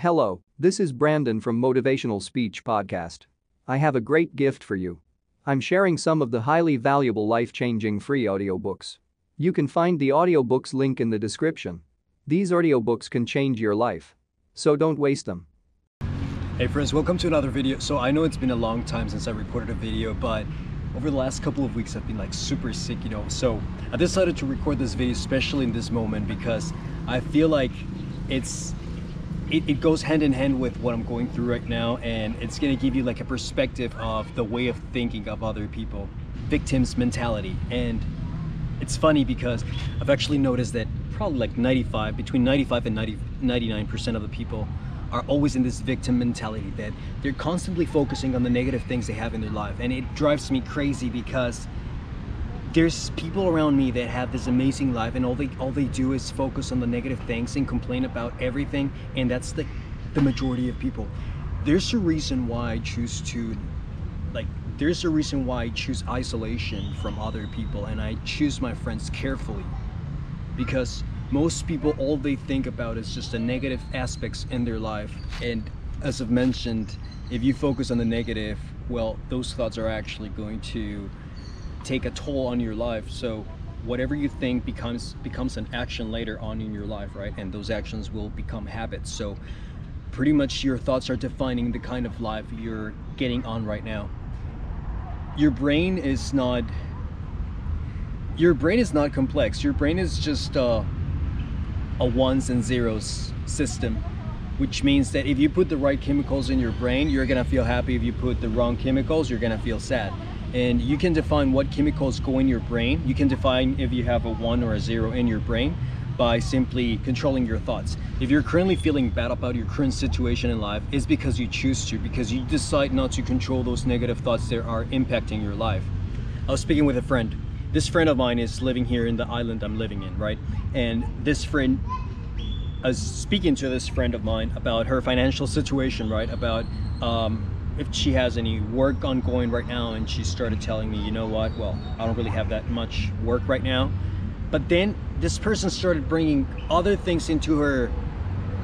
Hello, this is Brandon from Motivational Speech Podcast. I have a great gift for you. I'm sharing some of the highly valuable life-changing free audiobooks. You can find the audiobooks link in the description. These audiobooks can change your life. So don't waste them. Hey friends, welcome to another video. So I know it's been a long time since I recorded a video, but over the last couple of weeks I've been like super sick, you know. So I decided to record this video especially in this moment because I feel like it's it, it goes hand in hand with what I'm going through right now and it's gonna give you like a perspective of the way of thinking of other people victims mentality. And it's funny because I've actually noticed that probably like 95 between 95 and 90 99% of the people are always in this victim mentality that they're constantly focusing on the negative things they have in their life. And it drives me crazy because there's people around me that have this amazing life and all they all they do is focus on the negative things and complain about everything and that's the the majority of people. There's a reason why i choose to like there's a reason why i choose isolation from other people and i choose my friends carefully. Because most people all they think about is just the negative aspects in their life and as i've mentioned if you focus on the negative well those thoughts are actually going to take a toll on your life. So whatever you think becomes becomes an action later on in your life right? And those actions will become habits. So pretty much your thoughts are defining the kind of life you're getting on right now. Your brain is not your brain is not complex. Your brain is just uh, a ones and zeros system which means that if you put the right chemicals in your brain you're gonna feel happy. If you put the wrong chemicals you're gonna feel sad and you can define what chemicals go in your brain. You can define if you have a one or a zero in your brain by simply controlling your thoughts. If you're currently feeling bad about your current situation in life, it's because you choose to, because you decide not to control those negative thoughts that are impacting your life. I was speaking with a friend. This friend of mine is living here in the island I'm living in, right? And this friend, I was speaking to this friend of mine about her financial situation, right? About um, if she has any work ongoing right now and she started telling me you know what? Well i don't really have that much work right now. But then this person started bringing other things into her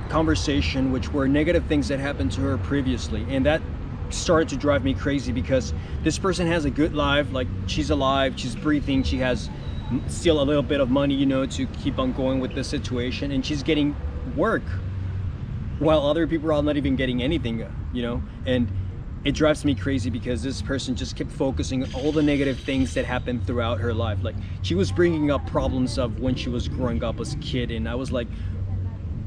conversation which were negative things that happened to her previously. And that started to drive me crazy because this person has a good life like she's alive she's breathing she has still a little bit of money you know to keep on going with the situation and she's getting work while other people are not even getting anything you know? And it drives me crazy because this person just kept focusing all the negative things that happened throughout her life. Like she was bringing up problems of when she was growing up as a kid and i was like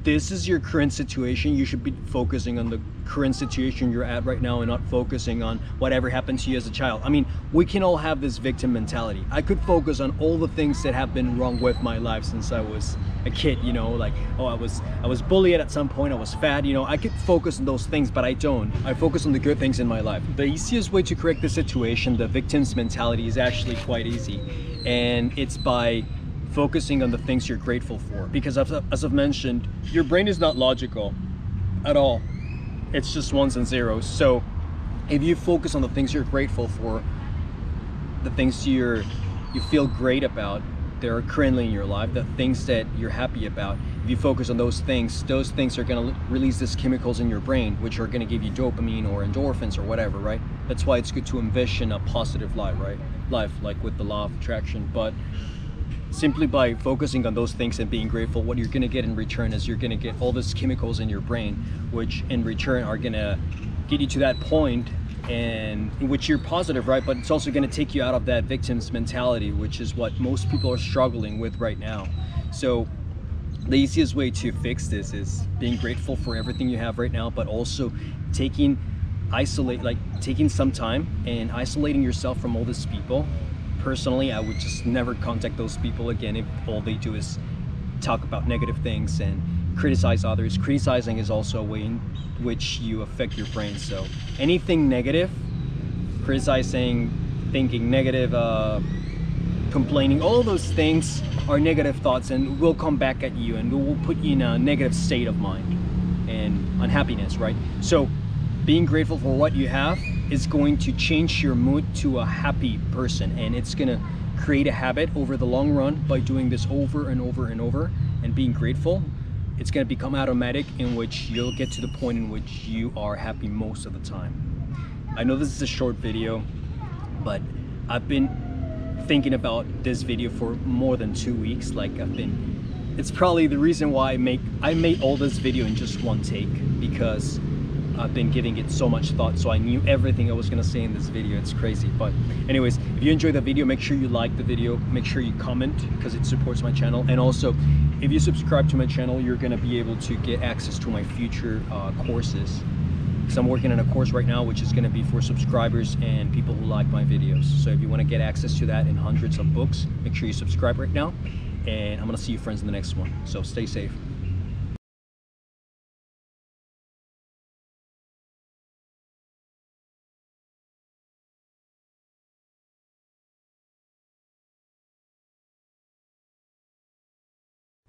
this is your current situation you should be focusing on the current situation you're at right now and not focusing on whatever happened to you as a child. I mean we can all have this victim mentality. I could focus on all the things that have been wrong with my life since i was a kid you know like oh i was i was bullied at some point i was fat you know i could focus on those things but i don't. I focus on the good things in my life. The easiest way to correct the situation the victim's mentality is actually quite easy and it's by focusing on the things you're grateful for. Because as, I've mentioned, your brain is not logical at all. It's just ones and zeros. So if you focus on the things you're grateful for, the things you're you feel great about, that are currently in your life, the things that you're happy about, if you focus on those things, those things are going to release these chemicals in your brain, which are going to give you dopamine or endorphins or whatever, right? That's why it's good to envision a positive life, right? Life, like with the law of attraction. But simply by focusing on those things and being grateful what you're going to get in return is you're going to get all these chemicals in your brain which in return are going to get you to that point and in which you're positive right? But it's also going to take you out of that victim's mentality which is what most people are struggling with right now. So the easiest way to fix this is being grateful for everything you have right now but also taking isolate like taking some time and isolating yourself from all these people personally, I would just never contact those people again if all they do is talk about negative things and criticize others. Criticizing is also a way in which you affect your brain. So anything negative, criticizing, thinking negative, uh, complaining, all those things are negative thoughts and will come back at you and will put you in a negative state of mind and unhappiness, right? So being grateful for what you have is going to change your mood to a happy person and it's going to create a habit over the long run by doing this over and over and over and being grateful it's going to become automatic in which you'll get to the point in which you are happy most of the time. I know this is a short video, but I've been thinking about this video for more than two weeks. Like I've been, it's probably the reason why I make, I made all this video in just one take because I've been giving it so much thought so I knew everything I was gonna say in this video. It's crazy but anyways if you enjoyed the video make sure you like the video make sure you comment because it supports my channel and also if you subscribe to my channel you're gonna be able to get access to my future uh, courses. Because I'm working on a course right now which is gonna be for subscribers and people who like my videos. So if you want to get access to that and hundreds of books make sure you subscribe right now and I'm gonna see you friends in the next one. So stay safe